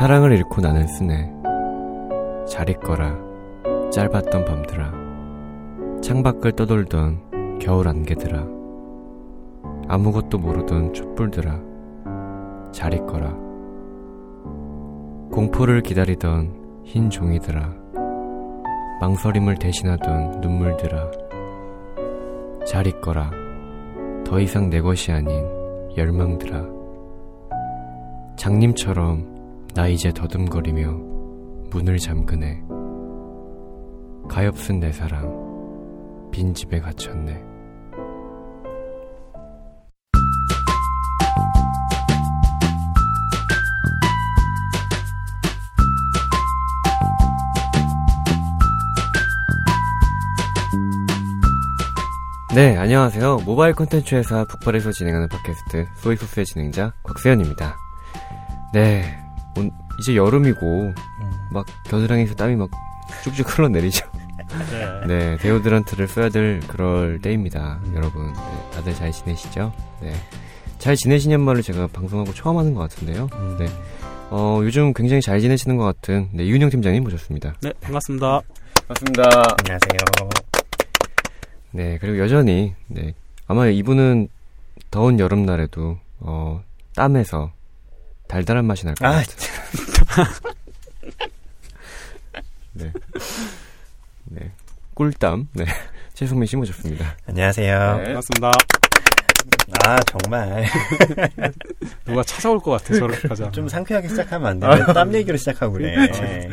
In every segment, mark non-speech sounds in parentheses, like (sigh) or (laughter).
사랑을 잃고 나는 쓰네. 잘 있거라. 짧았던 밤들아. 창밖을 떠돌던 겨울 안개들아. 아무것도 모르던 촛불들아. 잘 있거라. 공포를 기다리던 흰 종이들아. 망설임을 대신하던 눈물들아. 잘 있거라. 더 이상 내 것이 아닌 열망들아. 장님처럼 나 이제 더듬거리며 문을 잠그네. 가엾은 내 사랑, 빈 집에 갇혔네. 네, 안녕하세요. 모바일 콘텐츠 회사 북발에서 진행하는 팟캐스트 소이소스의 진행자 곽세현입니다. 네, 온- 이제 여름이고 음. 막 겨드랑이에서 땀이 막 쭉쭉 흘러내리죠. 네. 네, 데오드란트를 써야 될 그럴 때입니다, 여러분. 네, 다들 잘 지내시죠? 네. 잘 지내시냔 말을 제가 방송하고 처음 하는 것 같은데요. 음. 네. 어, 요즘 굉장히 잘 지내시는 것 같은, 네, 이윤영 팀장님 모셨습니다. 네, 반갑습니다. 반갑습니다. 안녕하세요. 네, 그리고 여전히, 네, 아마 이분은 더운 여름날에도, 어, 땀에서 달달한 맛이 날것 아, 같아요. (laughs) 네. 네. 꿀땀, 네. 최성민 씨 모셨습니다. 안녕하세요. 네. 반갑습니다. 아, 정말. (laughs) 누가 찾아올 것 같아, 저를 가자. 좀 상쾌하게 시작하면 안 되는데, 땀 얘기로 시작하고 그래. 네.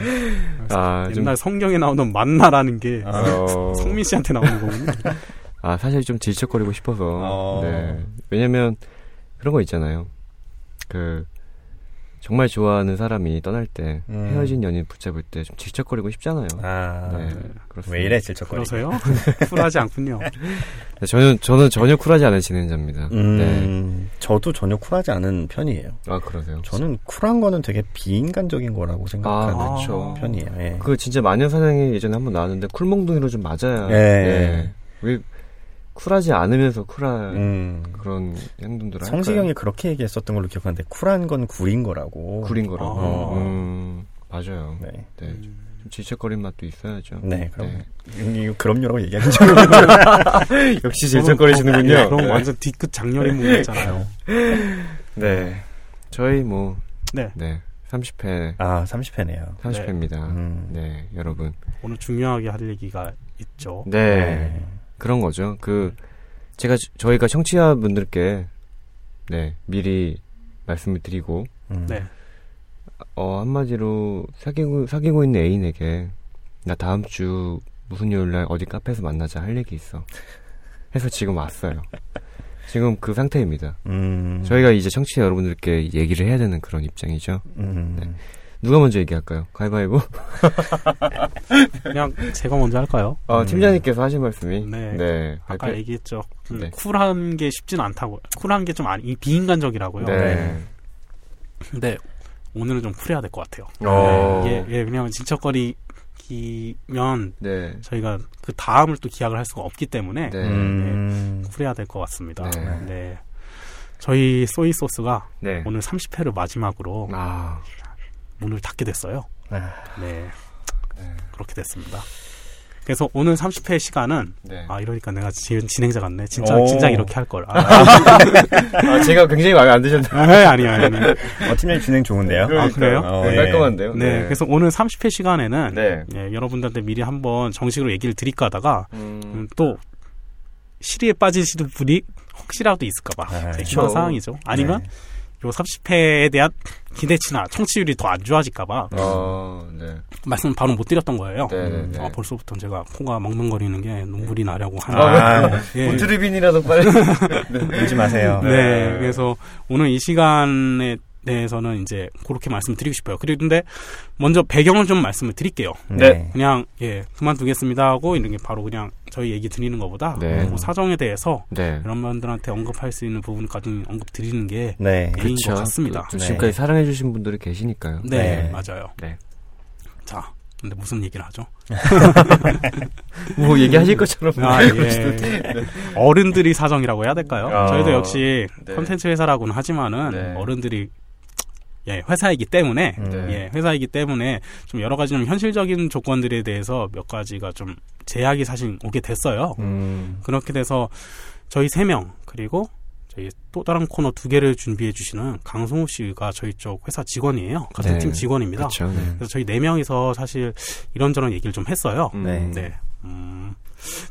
아, 좀, 옛날 성경에 나오는 만나라는 게 어, (laughs) 성민 씨한테 나오는 거군요. 아, 사실 좀 질척거리고 싶어서. 어. 네. 왜냐면, 그런 거 있잖아요. 그, 정말 좋아하는 사람이 떠날 때, 음. 헤어진 연인 붙잡을 때 좀 질척거리고 싶잖아요. 아, 네. 그렇습니다. 왜 이래, 질척거리. 그러세요? (laughs) 쿨하지 않군요. 네, 저는, 저는 전혀 쿨하지 않은 진행자입니다. 네. 음, 저도 전혀 쿨하지 않은 편이에요. 아, 그러세요? 저는 쿨한 거는 되게 비인간적인 거라고 생각하는 아, 그쵸. 편이에요. 예. 그 진짜 마녀사냥에 예전에 한번 나왔는데 쿨몽둥이로 좀 맞아야. 네. 왜 쿨하지 않으면서 쿨한 음, 그런 행동들을? 성시경이 그렇게 얘기했었던 걸로 기억하는데, 쿨한 건 구린 거라고. 구린 거라고. 어. 음, 맞아요. 네. 네. 좀 질척거린 맛도 있어야죠. 네, 그럼. 네. 이 그럼요라고 얘기하는 줄 (laughs) 역시 질척거리시는군요. 네, 그럼 완전 뒤끝 장렬 인물이잖아요. (laughs) 네. 저희 뭐, 네. 네. 30회, 아, 30회네요. 30회입니다. 음. 네, 여러분. 오늘 중요하게 할 얘기가 있죠. 네. 그런 거죠. 그, 제가, 저희가 청취자분들께, 네, 미리 말씀을 드리고, 음. 네. 어, 한마디로 사귀고, 사귀고 있는 애인에게, 나 다음 주 무슨 요일 날 어디 카페에서 만나자 할 얘기 있어. 해서 지금 왔어요. 지금 그 상태입니다. 음. 저희가 이제 청취자 여러분들께 얘기를 해야 되는 그런 입장이죠. 음. 네. 누가 먼저 얘기할까요? 가위바위보? (laughs) 그냥 제가 먼저 할까요? 어, 음. 팀장님께서 하신 말씀이. 네. 네. 아까 발표- 얘기했죠. 그 네. 쿨한 게 쉽진 않다고. 쿨한 게 좀 아니, 비인간적이라고요. 네. 근데 오늘은 좀 쿨해야 될 것 같아요. 어. 이게 예, 왜냐면 질척거리면 네. 저희가 그 다음을 또 기약을 할 수가 없기 때문에 네. 음. 쿨해야 될 것 같습니다. 네. 네. 저희 소이 소스가 네. 오늘 30회를 마지막으로 아, 문을 닫게 됐어요. 아, 네. 네. 그렇게 됐습니다. 그래서 오늘 30회 시간은 네. 아 이러니까 내가 지, 진행자 같네. 진짜 오. 진작 이렇게 할 걸. 아, (laughs) 아, 제가 굉장히 마음에 안 드셨나요? 아, 아니요, 아니요. 어, 팀장님 진행 좋은데요? 아, 그래요? 어, 네, 예. 깔끔한데요? 네, 그래서 오늘 30회 시간에는 네. 예, 여러분들한테 미리 한번 정식으로 얘기를 드릴까 하다가 음, 음, 또 시리에 빠지시는 분이 혹시라도 있을까봐 아, 네. 그런 상황이죠. 아니면 요 30회에 대한 기대치나 청취율이 더 안 좋아질까봐 어, 네. 말씀 바로 못 드렸던 거예요. 네, 네, 네. 아, 벌써부터 제가 코가 멍멍거리는 게 눈물이 나려고 하는. 아, 예. 보트리빈이라도 빨리. (laughs) 울지 마세요. 네, 네. 그래서 오늘 이 시간에 대해서는 이제 그렇게 말씀드리고 싶어요. 그런데 먼저 배경을 좀 말씀을 드릴게요. 네. 그냥 예 그만두겠습니다 하고 이런 게 바로 그냥 저희 얘기 드리는 것보다 네. 뭐 사정에 대해서 네. 그런 분들한테 언급할 수 있는 부분까지 언급 드리는 게 네. 예인 그쵸. 것 같습니다. 또 네. 지금까지 사랑해주신 분들이 계시니까요. 네, 네. 맞아요. 네. 자, 근데 무슨 얘기를 하죠? (laughs) 뭐 얘기하실 것처럼. 아, 예. 어른들이 사정이라고 해야 될까요? 아, 저희도 역시 네. 콘텐츠 회사라고는 하지만은 네. 어른들이 예, 회사이기 때문에 음. 네. 예, 회사이기 때문에 좀 여러 가지 좀 현실적인 조건들에 대해서 몇 가지가 좀 제약이 사실 오게 됐어요. 음. 그렇게 돼서 저희 세 명 그리고 저희 또 다른 코너 두 개를 준비해 주시는 강성우 씨가 저희 쪽 회사 직원이에요. 같은 네. 팀 직원입니다. 그렇죠. 네. 그래서 저희 네 명이서 사실 이런저런 얘기를 좀 했어요. 음, 네. 네. 음,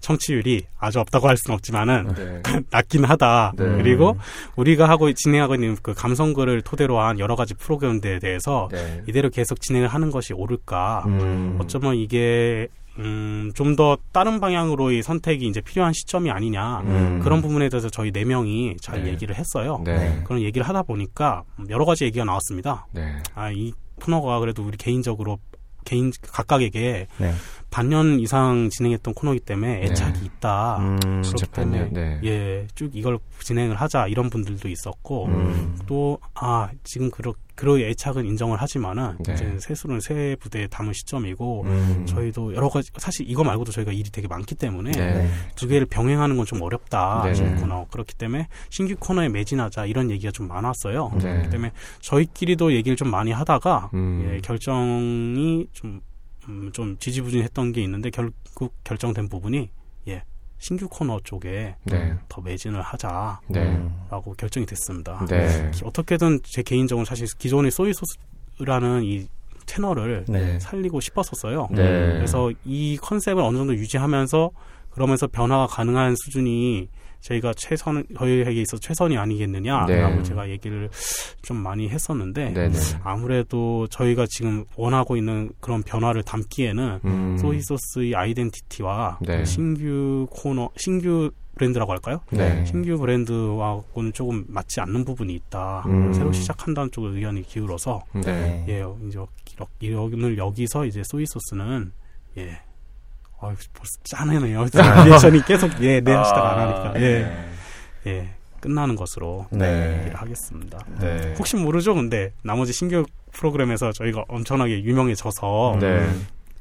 청취율이 아주 없다고 할 수는 없지만은 네. (laughs) 낮긴 하다. 네. 그리고 우리가 하고 진행하고 있는 그 감성글을 토대로 한 여러 가지 프로그램들에 대해서 네. 이대로 계속 진행을 하는 것이 옳을까? 음. 어쩌면 이게 음, 좀 더 다른 방향으로의 선택이 이제 필요한 시점이 아니냐. 음. 그런 부분에 대해서 저희 네 명이 잘 네. 얘기를 했어요. 네. 그런 얘기를 하다 보니까 여러 가지 얘기가 나왔습니다. 네. 아, 이 코너가 그래도 우리 개인적으로 개인 각각에게 네. 반년 이상 진행했던 코너이기 때문에 애착이 있다. 음. 그렇기 때문에 네. 예, 쭉 이걸 진행을 하자 이런 분들도 있었고 음. 또아 지금 그러 그런 애착은 인정을 하지만은 네. 이제 새술은 새 부대에 담을 시점이고 음. 저희도 여러 가지 사실 이거 말고도 저희가 일이 되게 많기 때문에 네. 네. 두 개를 병행하는 건 좀 어렵다 네. 신규 코너 그렇기 때문에 신규 코너에 매진하자 이런 얘기가 좀 많았어요. 네. 그렇기 때문에 저희끼리도 얘기를 좀 많이 하다가 음. 예, 결정이 좀, 음, 좀 지지부진했던 게 있는데 결국 결정된 부분이 예, 신규 코너 쪽에 네. 더 매진을 하자라고 네. 음. 결정이 됐습니다. 네. 기- 어떻게든 제 개인적으로 사실 기존의 소이소스라는 이 채널을 네. 살리고 싶었었어요. 네. 그래서 이 컨셉을 어느 정도 유지하면서 그러면서 변화가 가능한 수준이 저희가 최선 저희에게 있어 최선이 아니겠느냐라고 네. 제가 얘기를 좀 많이 했었는데 네. 네. 아무래도 저희가 지금 원하고 있는 그런 변화를 담기에는 음. 소이소스의 아이덴티티와 네. 신규 코너 신규 브랜드라고 할까요? 네. 신규 브랜드와는 조금 맞지 않는 부분이 있다. 음. 새로 시작한다는 쪽에 의견이 기울어서 네. 예 이제 이- 오늘 여기서 이제 소이소스는 예 어, 벌써 짠해네요. 리액션이 계속 예 내시다가 안 하니까 예 예, 끝나는 것으로 네. 얘기를 하겠습니다. 네. 혹시 모르죠? 근데 나머지 신규 프로그램에서 저희가 엄청나게 유명해져서 네.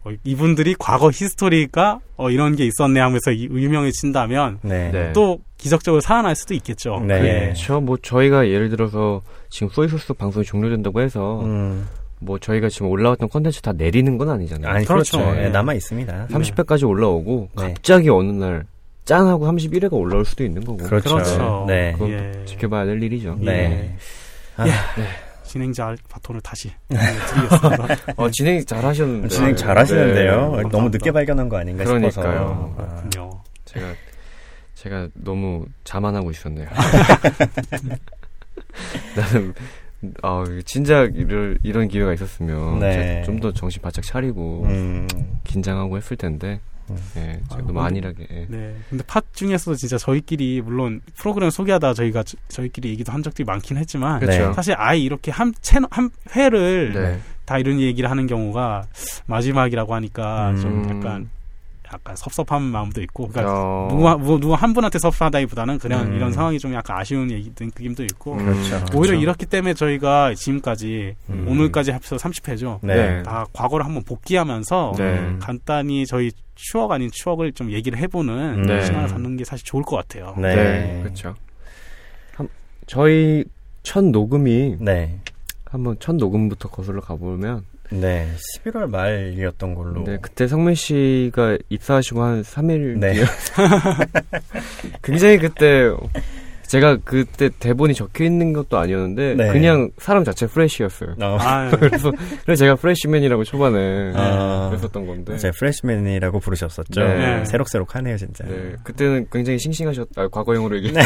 어, 이분들이 과거 히스토리가 어, 이런 게 있었네 하면서 이- 유명해진다면 네. 네. 또 기적적으로 살아날 수도 있겠죠. 네. 예. 그렇죠. 뭐 저희가 예를 들어서 지금 소이소스 방송이 종료된다고 해서 음. 뭐 저희가 지금 올라왔던 콘텐츠 다 내리는 건 아니잖아요. 아니 그렇죠. 그렇죠. 네. 예, 남아 있습니다. 30회까지 올라오고 네. 갑자기 어느 날 짠하고 31회가 올라올 수도 있는 거고. 그렇죠. 그렇죠. 네. 그건 예. 또 지켜봐야 될 일이죠. 네. 예. 아, 예. 진행자 바톤을 다시 네, 드리겠습니다. (laughs) 어, 진행 잘 하셨는데. 진행 잘 하시는데요. 네. 너무. 늦게 발견한 거 아닌가 그러니까요. 싶어서. 아, 그렇군요. 제가, 제가 너무 자만하고 있었네요. (laughs) 나는, 아, 진작 이럴, 이런 기회가 있었으면. 네. 좀더 정신 바짝 차리고, 음. 긴장하고 했을 텐데. 음. 예, 제가 아, 너무 근데- 안일하게. 예. 네. 근데 팟 중에서도 진짜 저희끼리 물론 프로그램 소개하다 저희가 저, 저희끼리 얘기도 한 적들이 많긴 했지만 그렇죠. 사실 아예 이렇게 한 채널 한 회를 네. 다 이런 얘기를 하는 경우가 마지막이라고 하니까 음. 좀 약간 약간 섭섭한 마음도 있고 그러니까 어, 누가 뭐, 누가 한 분한테 섭섭하다기보다는 그냥 음. 이런 상황이 좀 약간 아쉬운 얘기 느낌도 있고 음. 그렇죠. 오히려 그렇죠. 이렇기 때문에 저희가 지금까지 음. 오늘까지 합쳐서 30회죠. 네. 다 과거를 한번 복귀하면서 네. 간단히 저희 추억 아닌 추억을 좀 얘기를 해보는 네. 시간을 갖는 게 사실 좋을 것 같아요. 네. 네. 그렇죠. 한, 저희 첫 녹음이, 네. 한번 첫 녹음부터 거슬러 가보면, 네. 11월 말이었던 걸로. 네, 그때 성민 씨가 입사하시고 한 3일 네. (laughs) 굉장히 그때 제가 그때 대본이 적혀 있는 것도 아니었는데 네. 그냥 사람 자체 프레시였어요. 어, 아, (laughs) 그래서 그래서 제가 프레시맨이라고 초반에 아. 그랬었던 건데. 제 프레시맨이라고 부르셨었죠. 네. 새록새록하네요, 진짜. 네, 그때는 굉장히 싱싱하셨. 아, 과거형으로 얘기. 네.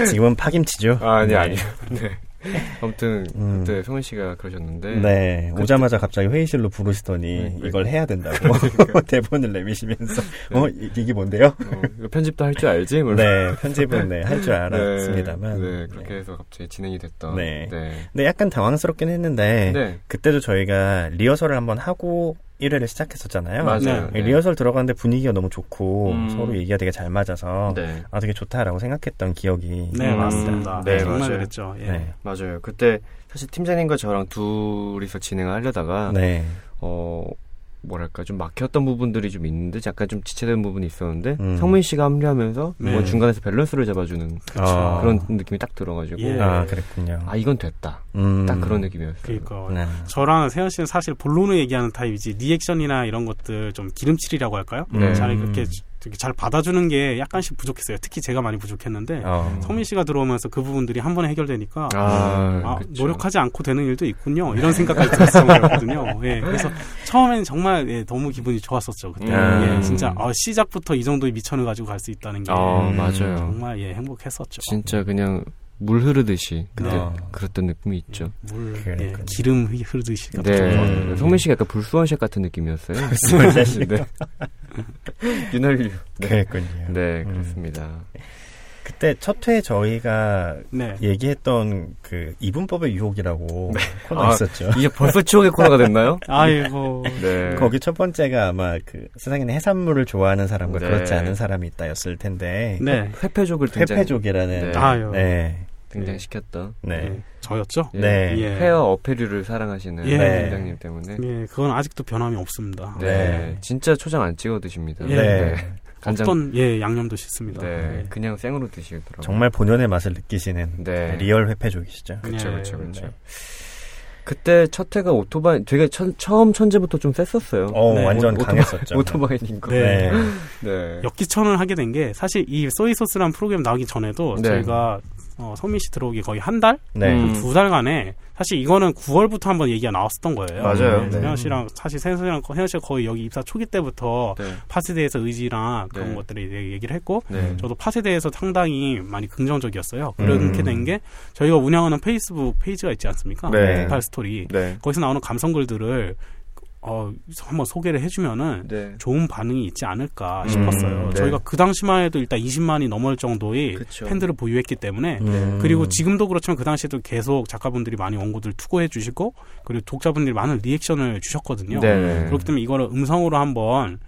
(laughs) 지금은 파김치죠. 아, 아니 네. 아니요. 네. (laughs) 아무튼 음. 그때 성민 씨가 그러셨는데. 네, 오자마자 갑자기 회의실로 부르시더니 네, 이걸 해야 된다고 (laughs) (laughs) 대본을 내미시면서 어 이- 이게 뭔데요? 어, 편집도 할 줄 알지? 뭐 네, 편집은 네, 할줄 네, 알았습니다만. 네, 그렇게 해서 갑자기 진행이 됐던. 네. 네. 근데 약간 당황스럽긴 했는데 네. 그때도 저희가 리허설을 한번 하고 1회를 시작했었잖아요. 맞아요. 네. 네. 리허설 들어갔는데 분위기가 너무 좋고 음. 서로 얘기가 되게 잘 맞아서 네. 아 되게 좋다라고 생각했던 기억이 네, 음, 맞습니다. 네, 정말 맞아요. 그랬죠. 예. 네. 맞아요. 그때 사실 팀장님과 저랑 둘이서 진행을 하려다가 네. 어 뭐랄까 좀 막혔던 부분들이 좀 있는데 약간 좀 지체된 부분이 있었는데 음. 성민 씨가 합류하면서 네. 뭐 중간에서 밸런스를 잡아주는 아. 그런 느낌이 딱 들어가지고 예. 아, 그랬군요. 아 이건 됐다 음. 딱 그런 느낌이었어요. 그러니까 네. 저랑 세현 씨는 사실 본론을 얘기하는 타입이지 리액션이나 이런 것들 좀 기름칠이라고 할까요? 네. 잘 그렇게 되게 잘 받아주는 게 약간씩 부족했어요. 특히 제가 많이 부족했는데 어. 성민 씨가 들어오면서 그 부분들이 한 번에 해결되니까 아, 아. 노력하지 않고 되는 일도 있군요. 이런 생각까지 들었을 정도였거든요. (laughs) 예, 그래서 처음에는 정말 예, 너무 기분이 좋았었죠. 그때 음. 예, 진짜 아, 시작부터 이 정도의 미천을 가지고 갈 수 있다는 게아 음. 맞아요. 정말 예, 행복했었죠. 진짜 그냥 물 흐르듯이 그때 네. 그랬던 느낌이 있죠. 물, 예. 기름 흐- 흐르듯이 같은 네, 정도. 성민 씨가 약간 불수원샷 같은 느낌이었어요. 불수원샷이요? (laughs) 네. (laughs) (laughs) 윤활유. 네. 그랬군요. 네, 음. 그렇습니다. 그때 첫 회 저희가 네. 얘기했던 그 이분법의 유혹이라고 코너 아, 있었죠. 이게 벌써 추억의 코너가 됐나요? (laughs) 아이고. 네. 거기 첫 번째가 아마 그 세상에는 해산물을 좋아하는 사람과 네. 그렇지 않은 사람이 있다였을 텐데 네. 회패족을 등장, 회패족이라는 네. 아유. 네. 등장시켰던 네. 예, 저였죠? 예. 네. 예. 헤어 어패류를 사랑하시는 예. 팀장님 때문에 예, 그건 아직도 변함이 없습니다. 네. 네. 진짜 초장 안 찍어 드십니다. 예. 네. 간장 어떤 예 양념도 싫습니다. 네, 예. 그냥 생으로 드시더라고요. 정말 본연의 맛을 느끼시는 네. real 회패족이시죠. 그렇죠, 예. 그렇죠, 그렇죠. 네. 그때 첫 회가 오토 바이 되게 천- 처음 천재부터 좀 셌었어요. 어, 네. 완전 오토 바이- 강했었죠. 오토 바이닝거. 네. 네. 네. 역기천을 하게 된 게 사실 이 소이 소스란 프로그램 나오기 전에도 네. 저희가 어, 성민 씨 들어오기 거의 한 달? 네. 음. 두 달간에 사실 이거는 9월부터 한번 얘기가 나왔었던 거예요. 맞아요. 네. 네. 세현 씨랑 사실 씨랑 세현 씨가 거의 여기 입사 초기 때부터 네. 팟에 대해서 의지랑 그런 네. 것들을 얘기를 했고 네. 저도 팟에 대해서 상당히 많이 긍정적이었어요. 음. 그렇게 된 게 저희가 운영하는 페이스북 페이지가 있지 않습니까? 네. 팔 스토리. 네. 거기서 나오는 감성글들을 어, 한번 소개를 해주면은 네. 좋은 반응이 있지 않을까 음, 싶었어요. 네. 저희가 그 당시만 해도 일단 20만이 넘을 정도의 그쵸. 팬들을 보유했기 때문에 음. 그리고 지금도 그렇지만 그 당시에도 계속 작가분들이 많이 원고들 투고해 주시고 그리고 독자분들이 많은 reaction을 주셨거든요. 네. 그렇기 때문에 이거를 음성으로 한번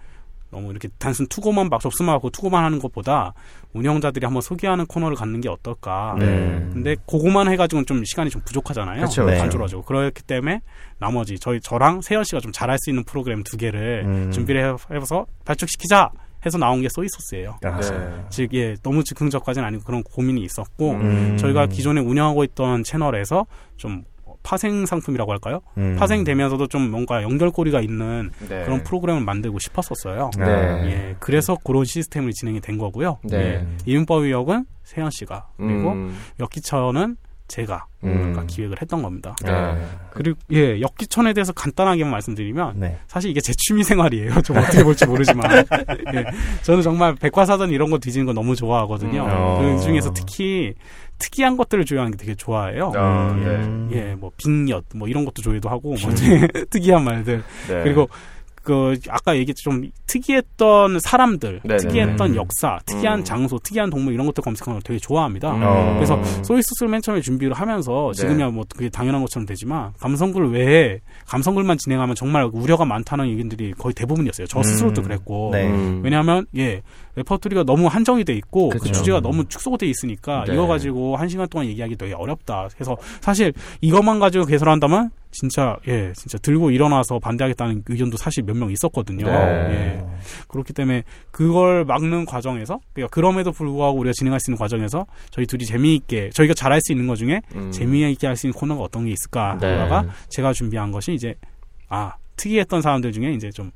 너무 이렇게 단순 투고만 막 접수만 하고 투고만 하는 것보다 운영자들이 한번 소개하는 코너를 갖는 게 어떨까. 네. 근데 그거만 해가지고는 좀 시간이 좀 부족하잖아요. 그쵸, 네. 단조라지고 그렇기 때문에 나머지 저희 저랑 세현 씨가 좀 잘할 수 있는 프로그램 두 개를 음. 준비를 해- 해서 발족시키자 해서 나온 게 소이소스예요. 아, 네. 즉, 예, 너무 즉흥적까지는 아니고 그런 고민이 있었고 음. 저희가 기존에 운영하고 있던 채널에서 좀 파생 상품이라고 할까요? 음. 파생되면서도 좀 뭔가 연결고리가 있는 네. 그런 프로그램을 만들고 싶었었어요. 네. 예, 그래서 그런 시스템이 진행이 된 거고요. 네. 예, 이윤법 위역은 세현 씨가 그리고 음. 역기천은 제가 음. 그러니까 기획을 했던 겁니다. 네. 그리고 예, 역기천에 대해서 간단하게만 말씀드리면 네. 사실 이게 제 취미 생활이에요. 좀 어떻게 볼지 모르지만 (laughs) 예, 저는 정말 백과사전 이런 거 뒤지는 거 너무 좋아하거든요. 음. 어. 그 중에서 특히 특이한 것들을 조회하는 게 되게 좋아해요. 아, 네. 음. 예, 뭐 빅엿 뭐 이런 것도 조회도 하고 뭐 (laughs) 특이한 말들 네. 그리고 그 아까 얘기했죠 좀 특이했던 사람들, 네네네. 특이했던 음. 역사, 특이한 음. 장소, 특이한 동물 이런 것들 검색하는 걸 되게 좋아합니다. 음. 어. 그래서 소이소스를 맨 처음에 준비를 하면서 네. 지금이야 뭐 그게 당연한 것처럼 되지만 감성글 외에 감성글만 진행하면 정말 우려가 많다는 의견들이 거의 대부분이었어요. 저 스스로도 음. 그랬고 네. 음. 왜냐하면 예 레퍼토리가 너무 한정이 돼 있고 그 그쵸. 주제가 너무 축소돼 있으니까 네. 이거 가지고 한 시간 동안 얘기하기 되게 어렵다. 그래서 사실 이것만 가지고 개설한다면 진짜 예 진짜 들고 일어나서 반대하겠다는 의견도 사실 몇 명 있었거든요. 네. 예 그렇기 때문에 그걸 막는 과정에서 그러니까 그럼에도 불구하고 우리가 진행할 수 있는 과정에서 저희 둘이 재미있게 저희가 잘할 수 있는 것 중에 음. 재미있게 할 수 있는 코너가 어떤 게 있을까 네. 하다가 제가 준비한 것이 이제 아 특이했던 사람들 중에 이제 좀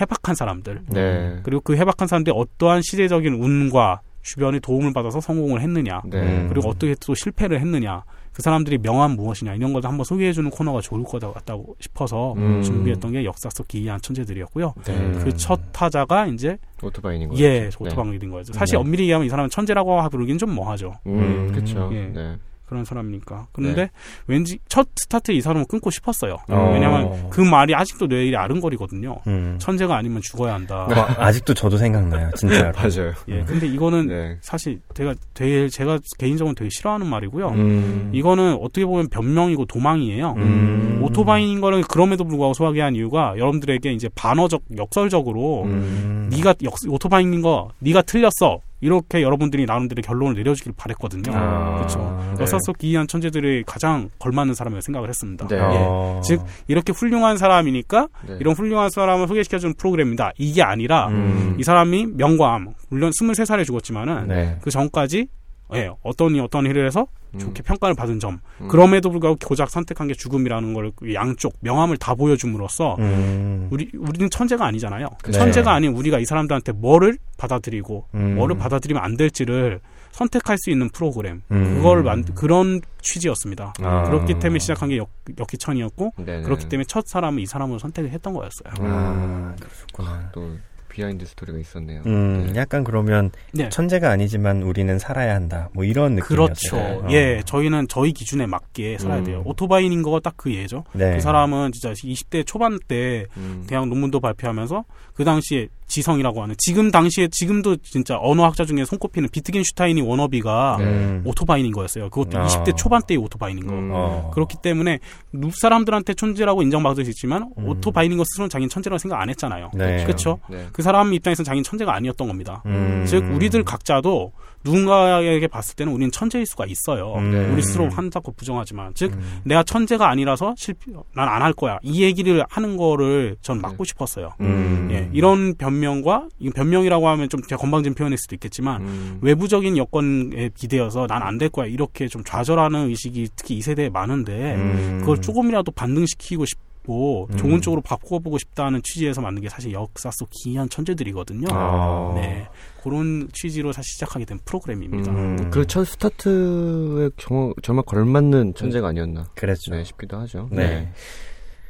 해박한 사람들 네. 그리고 그 해박한 사람들이 어떠한 시대적인 운과 주변의 도움을 받아서 성공을 했느냐 네. 음. 그리고 어떻게 또 실패를 했느냐 그 사람들이 명함 무엇이냐 이런 것을 한번 소개해주는 코너가 좋을 것 같다고 싶어서 음. 준비했던 게 역사 속 기이한 천재들이었고요 네. 음. 그첫 타자가 이제 오토바이인 거죠. 예 오토방일인 거죠 사실 네. 엄밀히 얘기하면 이 사람은 천재라고 부르긴 좀 뭐하죠 음, 음. 그렇죠. 예. 네. 그런 사람이니까 그런데 네. 왠지 첫 스타트에 이 사람을 끊고 싶었어요 어. 왜냐하면 그 말이 아직도 뇌일이 아른거리거든요 음. 천재가 아니면 죽어야 한다 와, 아직도 저도 생각나요, 진짜. (laughs) 맞아요. 예 근데 이거는 네. 사실 제가 되게 제가 개인적으로 되게 싫어하는 말이고요. 음. 이거는 어떻게 보면 변명이고 도망이에요. 음. 오토바이인 거는 그럼에도 불구하고 소화하게 한 이유가 여러분들에게 이제 반어적 역설적으로 음. 네가 역, 오토바이인 거 네가 틀렸어 이렇게 여러분들이 나름대로 결론을 내려주길 바랬거든요. 아. 그렇죠. 네. 역사 속 기이한 천재들이 가장 걸맞는 사람이라고 생각을 했습니다. 네. 예. 어. 즉 이렇게 훌륭한 사람이니까 네. 이런 훌륭한 사람을 소개시켜주는 프로그램이다. 이게 아니라 음. 이 사람이 명과암 물론 23살에 죽었지만은 네. 그 전까지 예, 어떤 이 어떤 일을 해서 음. 좋게 평가를 받은 점 음. 그럼에도 불구하고 고작 선택한 게 죽음이라는 걸 양쪽 명함을 다 보여줌으로써 음. 우리 우리는 천재가 아니잖아요. 그 네. 천재가 아닌 우리가 이 사람들한테 뭐를 받아들이고 음. 뭐를 받아들이면 안 될지를 선택할 수 있는 프로그램 음. 그걸 만 그런 취지였습니다. 아. 그렇기 때문에 시작한 게 역, 역기천이었고 네네. 그렇기 때문에 첫 사람은 이 사람을 선택을 했던 거였어요. 아, 그렇구나. 또 behind story가 있었네요. 음, 네. 약간 그러면 네. 천재가 아니지만 우리는 살아야 한다. 뭐 이런 그렇죠. 느낌이었어요. 어. 예, 저희는 저희 기준에 맞게 살아야 음. 돼요. 오토바이인 거딱그 예죠. 네. 그 사람은 진짜 20대 초반 때 음. 대학 논문도 발표하면서 그 당시에 지성이라고 하는 지금 당시에 지금도 진짜 언어학자 중에 손꼽히는 비트겐슈타인이 wannabe가 음. 오토 바이닝거였어요. 그것도 아. 20대 초반 때의 오토 바이닝거. 음. 어. 그렇기 때문에 룩 사람들한테 천재라고 인정받을 수 있지만 음. 오토 바이닝거 스스로는 자기는 천재라고 생각 안 했잖아요. 네. 그렇죠. 네. 그 사람 입장에서는 자기는 천재가 아니었던 겁니다. 음. 즉 우리들 각자도 누군가에게 봤을 때는 우리는 천재일 수가 있어요. 음. 우리 스스로 한다고 부정하지만 즉 음. 내가 천재가 아니라서 실패 난 안 할 거야 이 얘기를 하는 거를 전 막고 싶었어요. 음. 예, 이런 변명과 이 변명이라고 하면 좀 제가 건방진 표현일 수도 있겠지만 음. 외부적인 여건에 기대어서 난 안 될 거야 이렇게 좀 좌절하는 의식이 특히 이 세대에 많은데 음. 그걸 조금이라도 반등시키고 싶고 음. 좋은 쪽으로 바꿔보고 싶다는 취지에서 만든 게 사실 역사 속 기이한 천재들이거든요. 아. 네, 그런 취지로 사실 시작하게 된 프로그램입니다. 음. 그첫 스타트에 정, 정말 걸맞는 천재가 아니었나 그랬죠. 네, 싶기도 하죠. 네.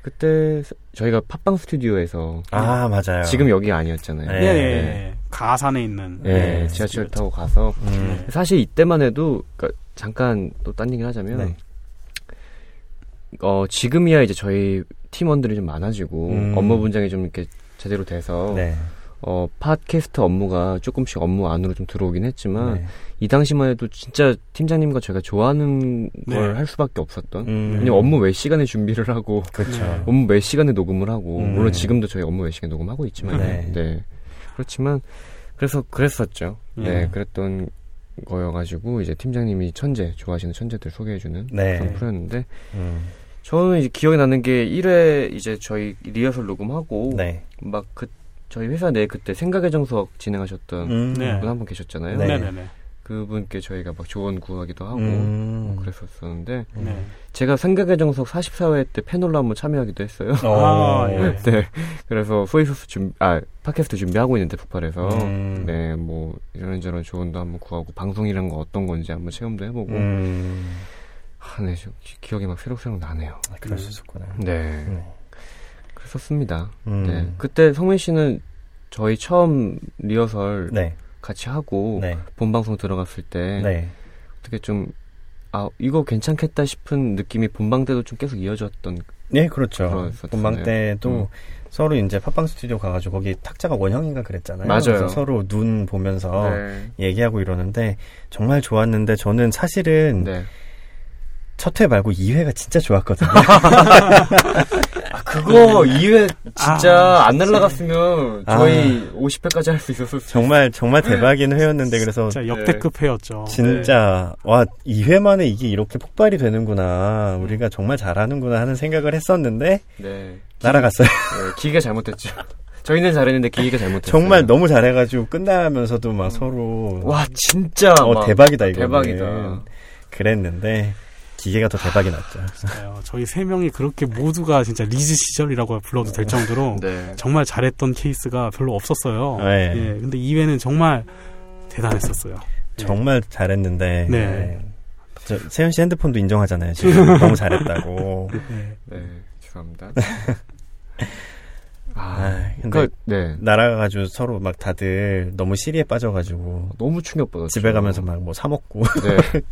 그때 스- 저희가 팟빵 스튜디오에서 아, 맞아요. 지금 여기 아니었잖아요. 네. 네, 네. 가산에 있는 네, 네, 지하철 타고 가서 음. 사실 이때만 해도 그러니까 잠깐 또 딴 얘기를 하자면 네. 어 지금이야 이제 저희 팀원들이 좀 많아지고 음. 업무 분장이 좀 이렇게 제대로 돼서 네. 어 팟캐스트 업무가 조금씩 업무 안으로 좀 들어오긴 했지만 네. 이 당시만 해도 진짜 팀장님과 저희가 좋아하는 네. 걸할 수밖에 없었던 음. 왜냐면 업무 외 시간에 준비를 하고 그렇죠. 네. (laughs) 업무 외 시간에 녹음을 하고 음. 물론 지금도 저희 업무 외 시간에 녹음하고 있지만 네. 네. 그렇지만 그래서 그랬었죠. 네, 네. 그랬던 거여가지고 이제 팀장님이 천재 좋아하시는 천재들 소개해주는 네. 그런 프로였는데 음. 저는 이제 기억에 나는 게 1회 이제 저희 리허설 녹음하고 네. 막그 저희 회사 내 그때 생각의 정석 진행하셨던 음. 네. 분한 분 계셨잖아요. 네. 네. 그분께 저희가 막 조언 구하기도 하고 음. 뭐 그랬었었는데 네. 제가 생각의 정석 44회 때 패널로 한번 참여하기도 했어요. 어. 아, 예. (laughs) 네. 그래서 소이소스 준, 아, 팟캐스트 준비하고 있는데, 폭발해서. 음. 네, 뭐, 이런저런 조언도 한번 구하고, 방송이란 거 어떤 건지 한번 체험도 해보고. 음. 아, 네, 기- 기억이 막 새록새록 나네요. 아, 그럴 수 있었구나. 네. 네. 그랬었습니다. 음. 네. 그때 성민 씨는 저희 처음 리허설 네. 같이 하고, 네. 본 방송 들어갔을 때, 네. 어떻게 좀, 아, 이거 괜찮겠다 싶은 느낌이 본방 때도 좀 계속 이어졌던, 네, 그렇죠. 본방 때도 음. 서로 이제 팟빵 스튜디오 가가지고 거기 탁자가 원형인가 그랬잖아요. 맞아요. 서로 눈 보면서 네. 얘기하고 이러는데 정말 좋았는데 저는 사실은 네. 첫회 말고 2회가 진짜 좋았거든요. (laughs) 아, 그거 2회 진짜 안 날라갔으면 아. 저희 50회까지 할 수 있었을 수 정말 정말 대박인 회였는데 그래서 진짜 역대급 회였죠. 진짜 와 2회 만에 이게 이렇게 폭발이 되는구나. 우리가 정말 잘하는구나 하는 생각을 했었는데 네. 날아갔어요. 네, 기계가 잘못했죠. 저희는 잘했는데 기계가 잘못했어요. 정말 너무 잘해가지고 끝나면서도 막 서로 와 진짜 어막 대박이다 이거 대박이다. 그랬는데 기계가 더 대박이 났죠. 진짜요. 저희 세 명이 그렇게 모두가 진짜 리즈 시절이라고 불러도 될 정도로 네. 정말 잘했던 케이스가 별로 없었어요. 네. 예, 근데 2회는 정말 대단했었어요. 정말 잘했는데 네. 네. 저, 세현 씨 핸드폰도 인정하잖아요. 지금 (laughs) 너무 잘했다고. 예. 네. 죄송합니다. (laughs) 아, 아, 근데 그, 네. 날아가가지고 서로 막 다들 너무 시름에 빠져가지고 너무 충격받았죠. 집에 가면서 막 뭐 사 먹고. 네.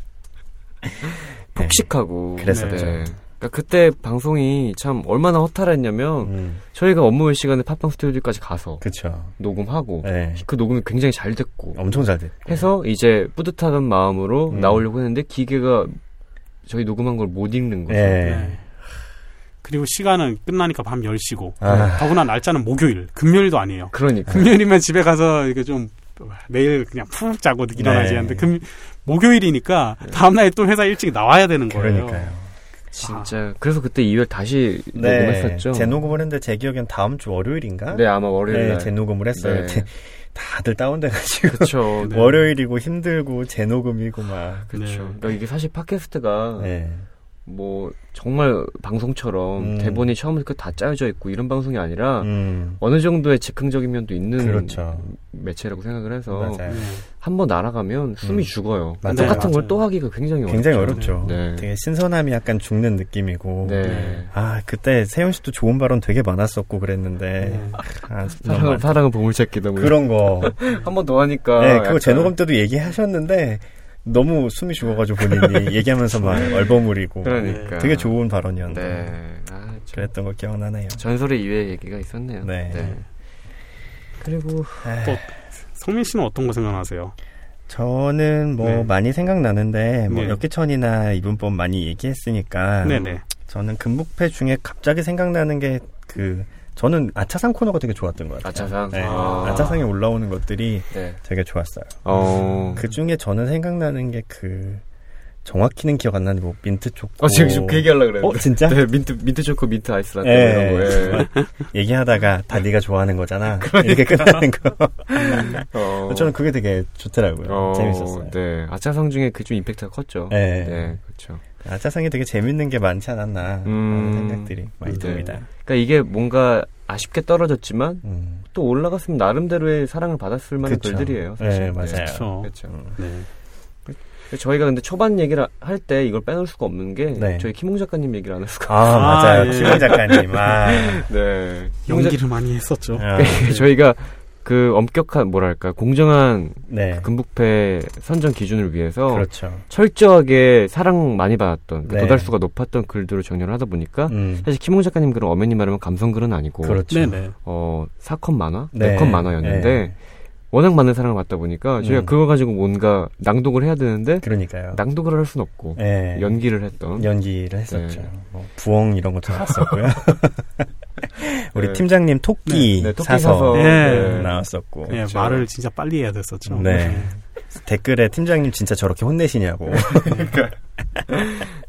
(laughs) 폭식하고. 그랬었죠. 네. 그러니까 그때 방송이 참 얼마나 허탈했냐면 음, 저희가 업무 시간에 팟빵 스튜디오까지 가서 그쵸. 녹음하고 네. 그 녹음이 굉장히 잘 됐고 엄청 잘 됐. 해서 이제 뿌듯한 마음으로 음. 나오려고 했는데 기계가 저희 녹음한 걸 못 읽는 거죠. 네. 네. 그리고 시간은 끝나니까 밤 10시고 아. 더구나 날짜는 목요일, 금요일도 아니에요. 그러니까. 금요일이면 집에 가서 이렇게 좀 내일 그냥 푹 자고 일어나지 네. 않는데 금 목요일이니까 다음날 또 회사 일찍 나와야 되는 거예요. 그러니까요. 진짜 그래서 그때 2월 다시 네. 녹음했었죠. 재녹음을 했는데 제 기억엔 다음 주 월요일인가? 네 아마 월요일 네, 날. 재녹음을 했어요. 네. 다들 다운돼가지고. 그렇죠. 네. (laughs) 월요일이고 힘들고 재녹음이고 막. 그렇죠. 네. 그러니까 이게 사실 팟캐스트가 네. 뭐 정말 방송처럼 음. 대본이 처음부터 끝다 짜여져 있고 이런 방송이 아니라 음. 어느 정도의 즉흥적인 면도 있는 그렇죠. 매체라고 생각을 해서. 한 번 날아가면 숨이 음. 죽어요. 맞아요. 똑같은 걸. 또 하기가 굉장히 어렵죠. 굉장히 어렵죠. 네. 되게 신선함이 약간 죽는 느낌이고. 네. 네. 아, 그때 세훈 씨도 좋은 발언 되게 많았었고 그랬는데. 네. 아, (laughs) 사랑은, 사랑은 보물찾기다. 뭐 그런 거. (laughs) 한 번 더 하니까. 네, 그거 약간 재녹음 때도 얘기하셨는데 너무 숨이 죽어가지고 본인이 (laughs) 얘기하면서 막 얼버무리고. 그러니까. 되게 좋은 발언이었는데. 네. 아, 참. 그랬던 거 기억나네요. 전설의 이외의 얘기가 있었네요. 네. 그리고 아, 또 성민 씨는 어떤 거 생각나세요? 저는 뭐 네. 많이 생각나는데 뭐 네. 역기천이나 이분법 많이 얘기했으니까 네네. 저는 금북패 중에 갑자기 생각나는 게 그 저는 아차상 코너가 되게 좋았던 것 같아요. 아차상? 네. 아. 아차상에 올라오는 것들이 네. 되게 좋았어요. 어. 그 중에 저는 생각나는 게 그 정확히는 기억 안 나는데 뭐 민트 초코. 어, 지금 지금 그 얘기하려고 그랬는데. 어, 진짜? 네, 민트, 민트 초코, 민트 아이스 라떼 예. 이런 거. 예. (laughs) 얘기하다가 다 네가 좋아하는 거잖아. (laughs) 이렇게 끝나는 거. (laughs) 어. 저는 그게 되게 좋더라고요. 어, 재밌었어요. 네. 아차상 중에 그 좀 임팩트가 컸죠. 네. 네, 그렇죠. 아차상이 되게 재밌는 게 많지 않았나 음. 하는 생각들이 많이 네. 듭니다. 그러니까 이게 뭔가 아쉽게 떨어졌지만 음. 또 올라갔으면 나름대로의 사랑을 받았을 만한 그쵸. 글들이에요. 사실. 네, 맞아요. 그렇죠. 그렇죠. 음. 네. 저희가 근데 초반 얘기를 할 때 이걸 빼놓을 수가 없는 게 네. 저희 김홍 작가님 얘기를 안 할 수가 아, 아, 맞아요. 예. 시원 작가님. 아. (laughs) 네. 김홍 작- 연기를 많이 했었죠. 아, 저희가 그 엄격한 뭐랄까 공정한 네. 금북패 선정 기준을 위해서 그렇죠. 철저하게 사랑 많이 받았던 그 네. 도달수가 높았던 글들을 정렬을 하다 보니까 음. 사실 김홍 작가님 글은 엄연히 말하면 감성글은 아니고 그렇죠. 네네. 어 사컷 만화, 네. 네컷 만화였는데 네. 워낙 많은 사랑을 받다 보니까 저희가 음. 그거 가지고 뭔가 낭독을 해야 되는데 그러니까요. 낭독을 할 수는 없고 네. 연기를 했던 연기를 했었죠. 네. 뭐 부엉 이런 것도 나왔었고요. (laughs) 우리 네. 팀장님 토끼, 네, 토끼 사서, 사서 네. 나왔었고. 예, 그렇죠. 말을 진짜 빨리 해야 됐었죠. 네. 댓글에 팀장님 진짜 저렇게 혼내시냐고. (laughs)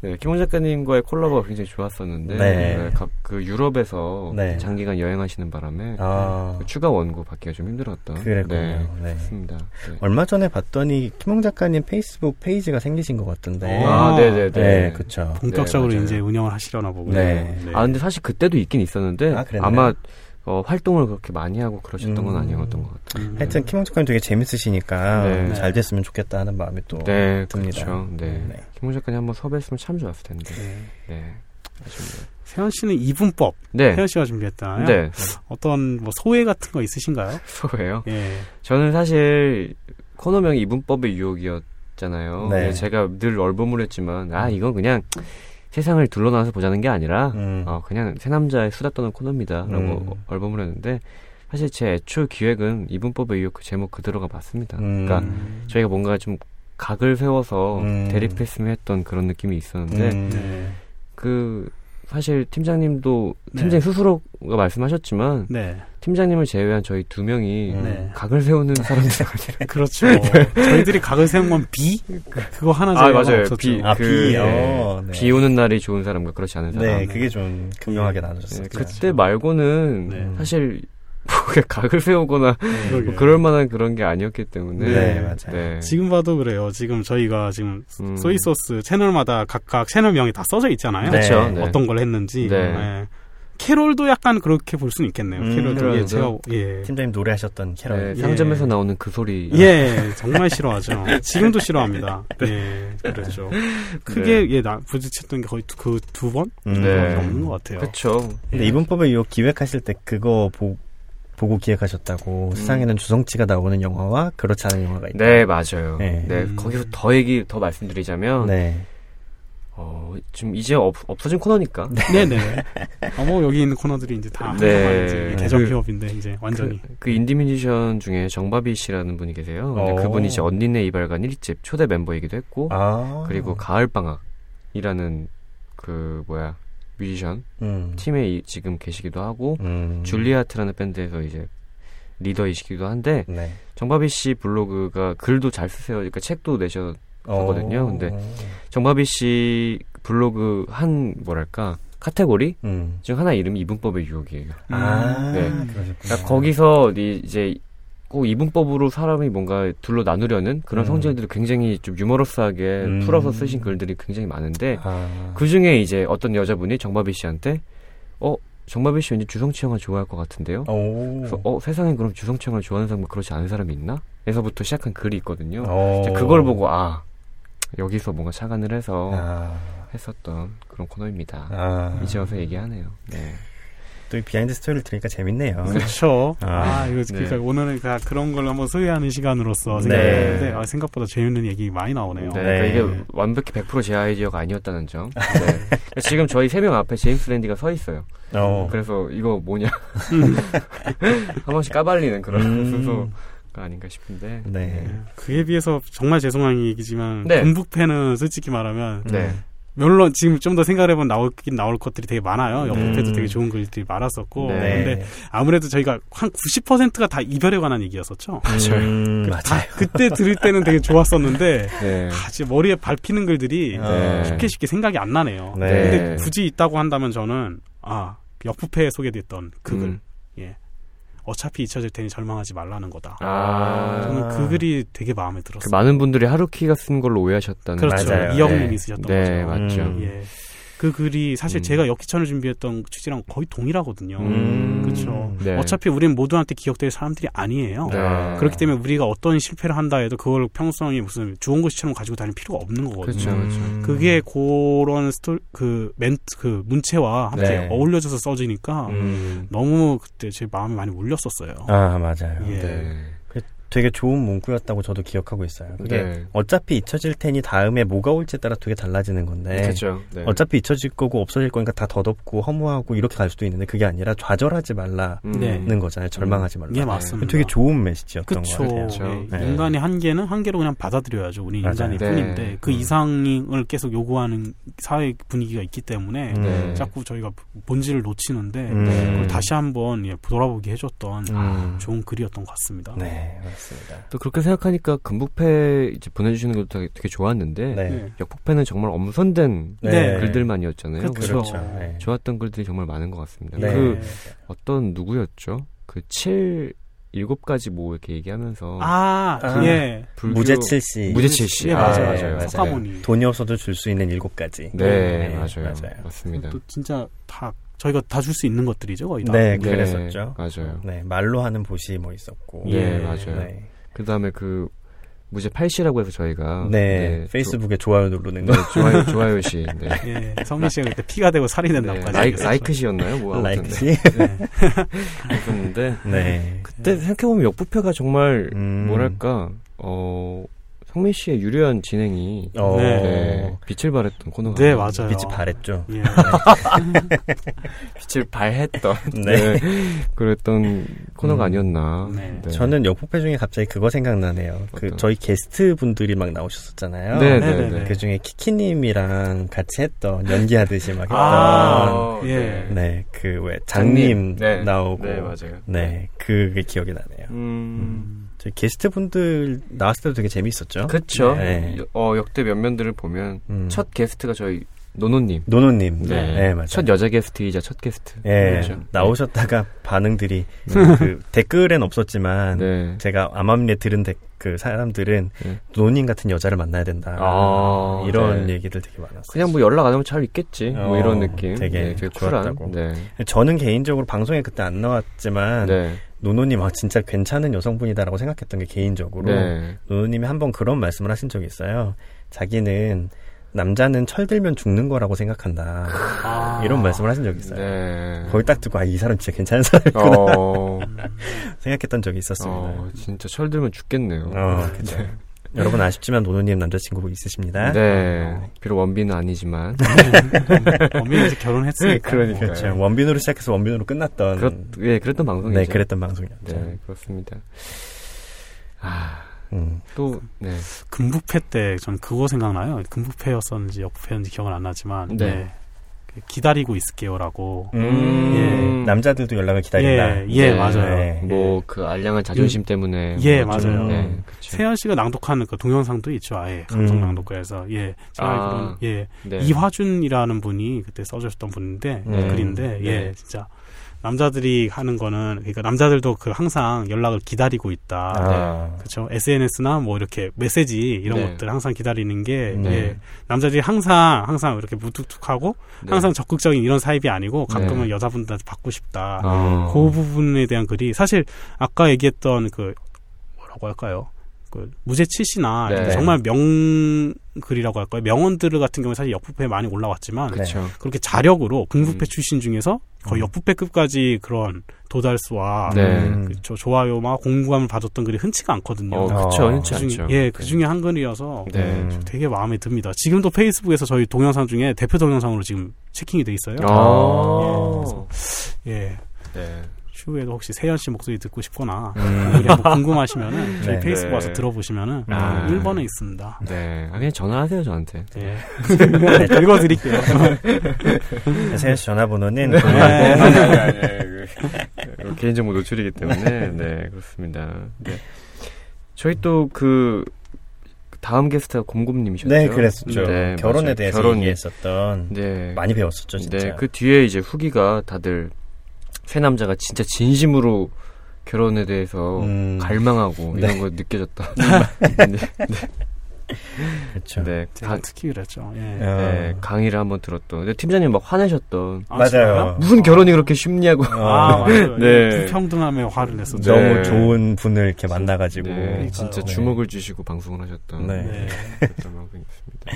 네, 김홍 작가님과의 콜라보가 굉장히 좋았었는데 네. 네, 각그 유럽에서 네. 장기간 여행하시는 바람에 아, 그 추가 원고 받기가 좀 힘들었던 그랬군요. 네, 네. 그렇습니다. 네. 얼마 전에 봤더니 김홍 작가님 페이스북 페이지가 생기신 것 같던데. 아, 네네네. 네, 그쵸. 본격적으로 네. 이제 운영을 하시려나 보군요. 네. 아 근데 사실 그때도 있긴 있었는데 아? 아마 어, 활동을 그렇게 많이 하고 그러셨던 건 음. 아니었던 것 같아요. 음. 하여튼 김홍 작가님 되게 재밌으시니까 네. 잘 됐으면 좋겠다 하는 마음이 또 네, 듭니다. 그렇죠. 네. 네. 김홍 작가님 한번 섭외했으면 참 좋았을 텐데. 네. 네. 아쉽네요. 세현 씨는 이분법 네. 세현 씨가 준비했잖아요. 네. 어떤 뭐 소회 같은 거 있으신가요? (laughs) 소예요. 예. 저는 사실 코너명이 이분법의 유혹이었잖아요. 네. 근데 제가 늘 얼버무렸지만 아 이건 그냥 세상을 둘러나서 보자는 게 아니라 음. 어, 그냥 새 남자의 수다 떠는 코너입니다라고 음. 얼버무렸는데 사실 제 애초 기획은 이분법의 유혹 그 제목 그대로가 맞습니다. 음. 그러니까 음. 저희가 뭔가 좀 각을 세워서 음. 대립했으면 했던 그런 느낌이 있었는데 음. 네. 그 사실 팀장님도 네. 팀장님 스스로가 말씀하셨지만 네. 팀장님을 제외한 저희 두 명이 음. 네. 각을 세우는 사람들 아니라 그렇죠. (laughs) 저희들이 각을 세운 건 비? 그거 하나 아, 맞아요. 비. 아, 그, 비. 네. 어, 네. 비 오는 날이 좋은 사람과 그렇지 않은 사람. 네, 그게 좀 극명하게 나눠졌어요. 네, 그때 말고는 네. 사실 각을 세우거나 그러게요. 뭐 그럴 만한 그런 게 아니었기 때문에 네, 맞아요. 네. 지금 봐도 그래요. 지금 저희가 지금 음. 소이소스 채널마다 각각 채널명이 다 써져 있잖아요. 네. 그렇죠. 네. 어떤 걸 했는지. 네. 예. 캐롤도 약간 그렇게 볼 수는 있겠네요. 음, 캐롤도 예, 캐롤도. 제가 예. 팀장님 노래하셨던 캐럴. 네, 예. 상점에서 나오는 그 소리. 예, 정말 싫어하죠. (laughs) 지금도 싫어합니다. 예, (laughs) 그렇죠. 크게 예, 나 부딪혔던 게 거의 그 두 번? 음. 네. 없는 것 같아요. 그렇죠. 근데 이분법의 유혹 기획하실 때 그거 보, 보고 기획하셨다고 세상에는 주성치가 나오는 영화와 그렇지 않은 영화가 있다. 네, 맞아요. 네. 네, 음. 거기서 더 얘기 더 말씀드리자면 네. 어, 지금 이제 없, 없어진 코너니까. 네네. (laughs) 어, 뭐 여기 있는 코너들이 이제 다 네. 이제 개정 그- 휴업인데 이제 완전히. 그, 그 인디 뮤지션 중에 정바비 씨라는 분이 계세요. 근데 어. 그분이 이제 언니네 이발관 1집 초대 멤버이기도 했고 아. 그리고 가을방학이라는 그 뭐야 뮤지션 음. 팀에 이- 지금 계시기도 하고 음. 줄리아 하트라는 밴드에서 이제 리더이시기도 한데 네. 정바비 씨 블로그가 글도 잘 쓰세요. 그러니까 책도 내셔 하거든요. 어. 근데 정바비 씨 블로그 한 뭐랄까 카테고리 음. 중 하나 이름이 이분법의 유혹이에요. 아, 네. 그러니까 거기서 이- 이제 꼭 이분법으로 사람이 뭔가 둘로 나누려는 그런 음. 성질들을 굉장히 좀 유머러스하게 음. 풀어서 쓰신 글들이 굉장히 많은데 아. 그 중에 이제 어떤 여자분이 정바비 씨한테 어 정바비 씨 왠지 주성치 영화 좋아할 것 같은데요. 오. 그래서 어 세상에 그럼 주성치 영화를 좋아하는 사람 뭐 그렇지 않은 사람이 있나? 에서부터 시작한 글이 있거든요. 어. 그걸 보고 아 여기서 뭔가 착안을 해서 아. 했었던 그런 코너입니다. 아. 이제 와서 얘기하네요. 네. 또 이 behind story를 들으니까 재밌네요. 그렇죠. 아, 아, 이거 그러니까 네. 오늘은 그 그런 걸 한번 소개하는 시간으로서 네. 생각했는데 아, 생각보다 재밌는 얘기 많이 나오네요. 네, 네. 그러니까 이게 완벽히 100% 제 아이디어가 아니었다는 점. 네. 지금 저희 세 명 앞에 제임스 랜디가 서 있어요. 어. 그래서 이거 뭐냐 (laughs) 한 번씩 까발리는 그런 음. 순서가 아닌가 싶은데. 네. 그에 비해서 정말 죄송한 얘기지만 네. 군북팬은 솔직히 말하면 네. 물론 지금 좀 더 생각해보면 나오긴 나올 것들이 되게 많아요. 옆에도 음. 되게 좋은 글들이 많았었고 네. 근데 아무래도 저희가 한 90%가 다 이별에 관한 얘기였었죠. 음, 그- 맞아요. 다 그때 들을 때는 되게 좋았었는데 (laughs) 네. 아, 진짜 머리에 밟히는 글들이 네. 쉽게 쉽게 생각이 안 나네요. 네. 근데 굳이 있다고 한다면 저는 아 역부패에 소개됐던 그 글, 음. 예. 어차피 잊혀질 테니 절망하지 말라는 거다. 아. 저는 그 글이 되게 마음에 그 들었어요. 많은 분들이 하루키가 쓴 걸로 오해하셨다는. 그렇죠. 이영님이 네. 쓰셨던 네, 거죠. 맞죠. 음. 예. 그 글이 사실 음. 제가 역기천을 준비했던 취지랑 거의 동일하거든요. 음. 그렇죠. 네. 어차피 우리는 모두한테 기억될 사람들이 아니에요. 네. 그렇기 때문에 우리가 어떤 실패를 한다 해도 그걸 평소에 무슨 주원고시처럼 가지고 다닐 필요가 없는 거거든요. 그렇죠, 그렇죠. 음. 그게 그런 스토 그 멘트 그 문체와 함께 네. 어울려져서 써지니까 음. 너무 그때 제 마음이 많이 울렸었어요. 아, 맞아요. 예. 네. 되게 좋은 문구였다고 저도 기억하고 있어요. 그게 네. 어차피 잊혀질 테니 다음에 뭐가 올지에 따라 되게 달라지는 건데. 그렇죠. 네. 어차피 잊혀질 거고 없어질 거니까 다 덧없고 허무하고 이렇게 갈 수도 있는데 그게 아니라 좌절하지 말라는 음. 네. 거잖아요. 절망하지 말라. 예, 맞습니다. 되게 좋은 메시지였던 그쵸. 것 같아요. 그렇죠. 예, 네. 인간의 한계는 한계로 그냥 받아들여야죠. 우리 네. 뿐인데 그 음. 이상을 계속 요구하는 사회 분위기가 있기 때문에 음. 네. 자꾸 저희가 본질을 놓치는데 음. 그걸 다시 한번 예, 돌아보게 해줬던 음. 좋은 글이었던 것 같습니다. 네, 맞습니다. 또 그렇게 생각하니까 금북패 이제 보내주시는 것도 되게, 되게 좋았는데 네. 네. 역북패는 정말 엄선된 네. 글들만이었잖아요. 그쵸. 그래서 그렇죠. 네. 좋았던 글들이 정말 많은 것 같습니다. 네. 그 어떤 누구였죠? 그 7, 7가지 뭐 이렇게 얘기하면서 아, 아. 예. 불교- 무제칠 씨. 무제칠 씨. 예, 아, 맞아요. 네, 맞아요. 맞아요. 석가모니. 돈이 없어도 줄 수 있는 일곱 가지. 네, 네, 맞아요. 맞아요. 맞습니다. 또 진짜 다 저희가 다 줄 수 있는 것들이죠, 거의 다. 네, 네, 그랬었죠. 맞아요. 네, 말로 하는 보시 뭐 있었고. 네, 예. 맞아요. 네. 그 다음에 그 무제 8시라고 해서 저희가 네, 페이스북에 좋아요 누르는 조, 거. 네, 좋아요, (laughs) 좋아요 씨. 네. 예, 성민 씨가 그때 피가 되고 살이 네, 된다고 라이, 라이크 시였나요? 뭐 아무튼 라이크 씨. 네. (laughs) 그랬었는데 네. 그때 생각해 보면 역부패가 정말 음. 뭐랄까 어 성민 씨의 유려한 진행이 어. 네. 네, 빛을 발했던 코너가 네, 맞아요. 빛이 바랬죠. 예. (laughs) 빛을 발했던 (laughs) 네. 네. 그랬던 코너가 음. 아니었나. 네. 저는 역폭패 중에 갑자기 그거 생각나네요. 그 어떤? 저희 게스트 분들이 막 나오셨었잖아요. 네, 네, 네, 네, 네. 그 중에 키키님이랑 같이 했던 연기하듯이 막 했던 아, 네. 예. 네, 그왜 장님 네. 나오고 네, 맞아요. 네, 그게 기억이 나네요. 음. 저희 게스트 분들 나왔을 때도 되게 재밌었죠. 그쵸. 네. 여- 어, 역대 면면들을 보면 음. 첫 게스트가 저희 노노님. 노노님, 네. 네, 맞아요. 첫 여자 게스트이자 첫 게스트. 예, 그렇죠. 나오셨다가 반응들이 그 댓글엔 없었지만 네. 제가 암암리에 들은 댓- 그 사람들은 네. 노님 같은 여자를 만나야 된다 아, 이런 네. 얘기들 되게 많았어요. 그냥 뭐 연락 안 오면 잘 있겠지. 뭐 어, 이런 느낌. 되게 네, 되게. 좋았다고. 네. 저는 개인적으로 방송에 그때 안 나왔지만 네. 노노님 아 진짜 괜찮은 여성분이다라고 생각했던 게 개인적으로 네. 노노님이 한번 그런 말씀을 하신 적이 있어요. 자기는 남자는 철들면 죽는 거라고 생각한다. 아. 이런 말씀을 하신 적이 있어요. 네. 거기 딱 듣고 아 이 사람 진짜 괜찮은 사람이구나 어, (laughs) 생각했던 적이 있었습니다. 어, 진짜 철들면 죽겠네요. 어, 그죠. 여러분 아쉽지만 노노님 남자친구 있으시십니다. 네. 비록 원빈은 아니지만. (laughs) 어머니 이제 결혼했으니까. 그러니까요. 그렇죠. 원빈으로 시작해서 원빈으로 끝났던 그렇, 예, 그랬던 방송이죠. 네 그랬던 방송이었죠. 네, 그렇습니다. 아, 음. 또, 네. 금북패 때 전 그거 생각나요. 금북패였었는지 역부패였는지 기억은 안 나지만 네. 네. 기다리고 있을게요라고. 음, 예. 남자들도 연락을 기다린다. 예, 예, 네. 맞아요. 네. 뭐그 알량한 자존심 때문에 예, 뭐 좀, 맞아요. 네, 그쵸. 세연 씨가 낭독하는 그 동영상도 있죠. 아예 감성 음. 낭독가에서 예, 제가 아. 알기로는 예 네. 이화준이라는 분이 그때 써주셨던 분인데 네. 글인데 예 네. 진짜 남자들이 하는 거는 그러니까 남자들도 그 항상 연락을 기다리고 있다. 아, 그렇죠. SNS나 뭐 이렇게 메시지 이런 네. 것들 항상 기다리는 게 네. 예, 남자들이 항상 항상 이렇게 무뚝뚝하고 네. 항상 적극적인 이런 타입이 아니고 가끔은 네. 여자분들한테 받고 싶다. 아. 그 부분에 대한 글이 사실 아까 얘기했던 그 뭐라고 할까요? 그 무제치시나 네. 정말 명글이라고 할까요? 명언들 같은 경우는 사실 역부패에 많이 올라왔지만 네. 그렇죠. 그렇게 자력으로 궁부패 음. 출신 중에서 거의 음. 역부패급까지 그런 도달수와 네. 음. 그 조- 좋아요와 공감을 받았던 글이 흔치가 않거든요. 어, 그쵸. 어. 흔치 그 중에, 않죠. 예, 그 중에 한 글이어서 네. 음. 되게 마음에 듭니다. 지금도 페이스북에서 저희 동영상 중에 대표 동영상으로 지금 체킹이 돼 있어요. 아. 예. 네. 추후에도 혹시 세연 씨 목소리 듣고 싶거나 음. 한번 궁금하시면은 (laughs) 저희 네. 페이스북 와서 네. 들어보시면은 아. 1번에 있습니다. 네. 아, 그냥 전화하세요, 저한테. 예. (laughs) 읽어드릴게요. (laughs) 세현 씨 전화번호는 네. 그, 개인정보 노출이기 때문에 네 그렇습니다. 네. 저희 또그 다음 게스트가 곰곰님이셨죠. 네, 그랬었죠. 네, 결혼에 맞아요. 대해서 결혼. 얘기했었던 네. 많이 배웠었죠, 진짜. 네, 그 뒤에 이제 후기가 다들 새 남자가 진짜 진심으로 결혼에 대해서 음. 갈망하고 네. 이런 거 느껴졌다. (laughs) 네, 그렇죠. 네, 제가 가, 특히 그랬죠. 예. 어. 네, 강의를 한번 들었던. 근데 팀장님 막 화내셨던. 아, 맞아요. 무슨 결혼이 그렇게 쉽냐고. 아. 네. 불평등함에 화를 냈었죠. 네. 너무 좋은 분을 이렇게 만나가지고. 네, 진짜 네. 주목을 주시고 방송을 하셨던 네. 네. 그랬던 방송이었습니다.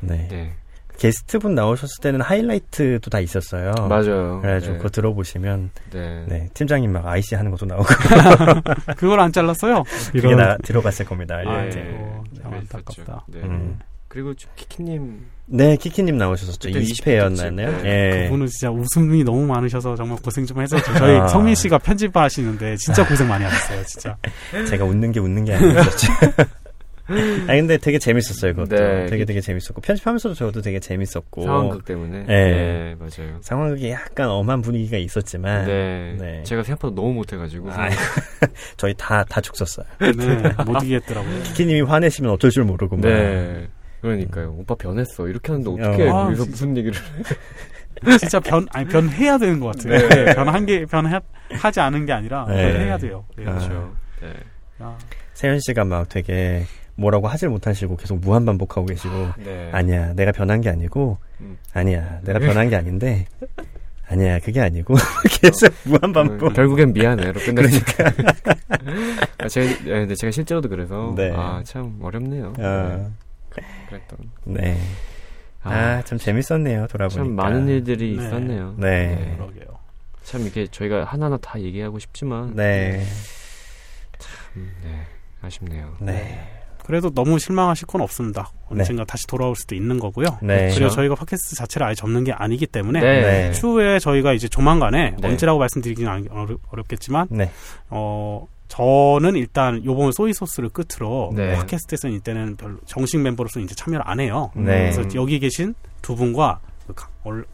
네. 네, 게스트분 나오셨을 때는 하이라이트도 다 있었어요. 맞아요. 그래가지고 네. 그거 들어보시면 네. 네 팀장님 막 IC 하는 것도 나오고 (laughs) 그걸 안 잘랐어요? 그게 나 들어갔을 겁니다. 아. 예. 참 그랬었죠. 안타깝다. 네. 음. 그리고 좀 키키님 네 키키님 나오셨었죠. 그때 20회였나요? 20회 예. 그분은 진짜 웃음이 너무 많으셔서 정말 고생 좀 했었죠. 저희 아. 성민 씨가 편집하시는데 진짜 고생 많이 하셨어요, 진짜. (laughs) 제가 웃는 게 웃는 게 아니었죠. (laughs) 아니 근데 되게 재밌었어요 그것도. 네. 되게 되게 재밌었고 편집하면서도 저도 되게 재밌었고 상황극 때문에. 네. 네, 맞아요. 상황극이 약간 엄한 분위기가 있었지만 네. 네. 제가 생각보다 너무 못해가지고. 아, (laughs) 저희 다다 죽었어요. 네, 못 이기겠더라고요. (laughs) 키키님이 화내시면 어쩔 줄 모르고 막. 네. 그러니까요. 오빠 변했어. 이렇게 하는데 어떻게 어. 여기서 아, 무슨 얘기를. (laughs) 진짜 변, 아니, 변해야 되는 것 같아요. 네. 네, 변한 게, 변하지 않은 게 아니라, 네. 변해야 돼요. 네. 아. 그렇죠. 네. 아, 세현 씨가 막 되게 뭐라고 하질 못하시고 계속 무한 반복하고 계시고 네. 아니야 내가 변한 게 아니고 음. 아니야 내가 변한 게 아닌데 아니야 그게 아니고 (laughs) 계속 무한 반복 음, 결국엔 미안해로 끝났으니까. 아, 제가, 네, 근데 제가 실제로도 그래서. 네. 아, 참 어렵네요. 어, 네. 그랬던. 네. 아, 참 재밌었네요, 돌아보니까. 참 많은 일들이 네. 있었네요. 네. 그러게요. 참 이게 저희가 하나하나 다 얘기하고 싶지만. 네. 음, 네. 아쉽네요. 네. 그래도 너무 실망하실 건 없습니다. 언젠가 다시 돌아올 수도 있는 거고요. 네. 그리고 그렇죠. 저희가 팟캐스트 자체를 아예 접는 게 아니기 때문에 네. 네. 추후에 저희가 이제 조만간에 네. 언제라고 말씀드리기는 어렵, 어렵겠지만 네. 어 저는 일단 요번 소이소스를 끝으로 네. 팟캐스트에서는 이때는 별로 정식 멤버로서는 이제 참여를 안 해요. 네. 그래서 여기 계신 두 분과 그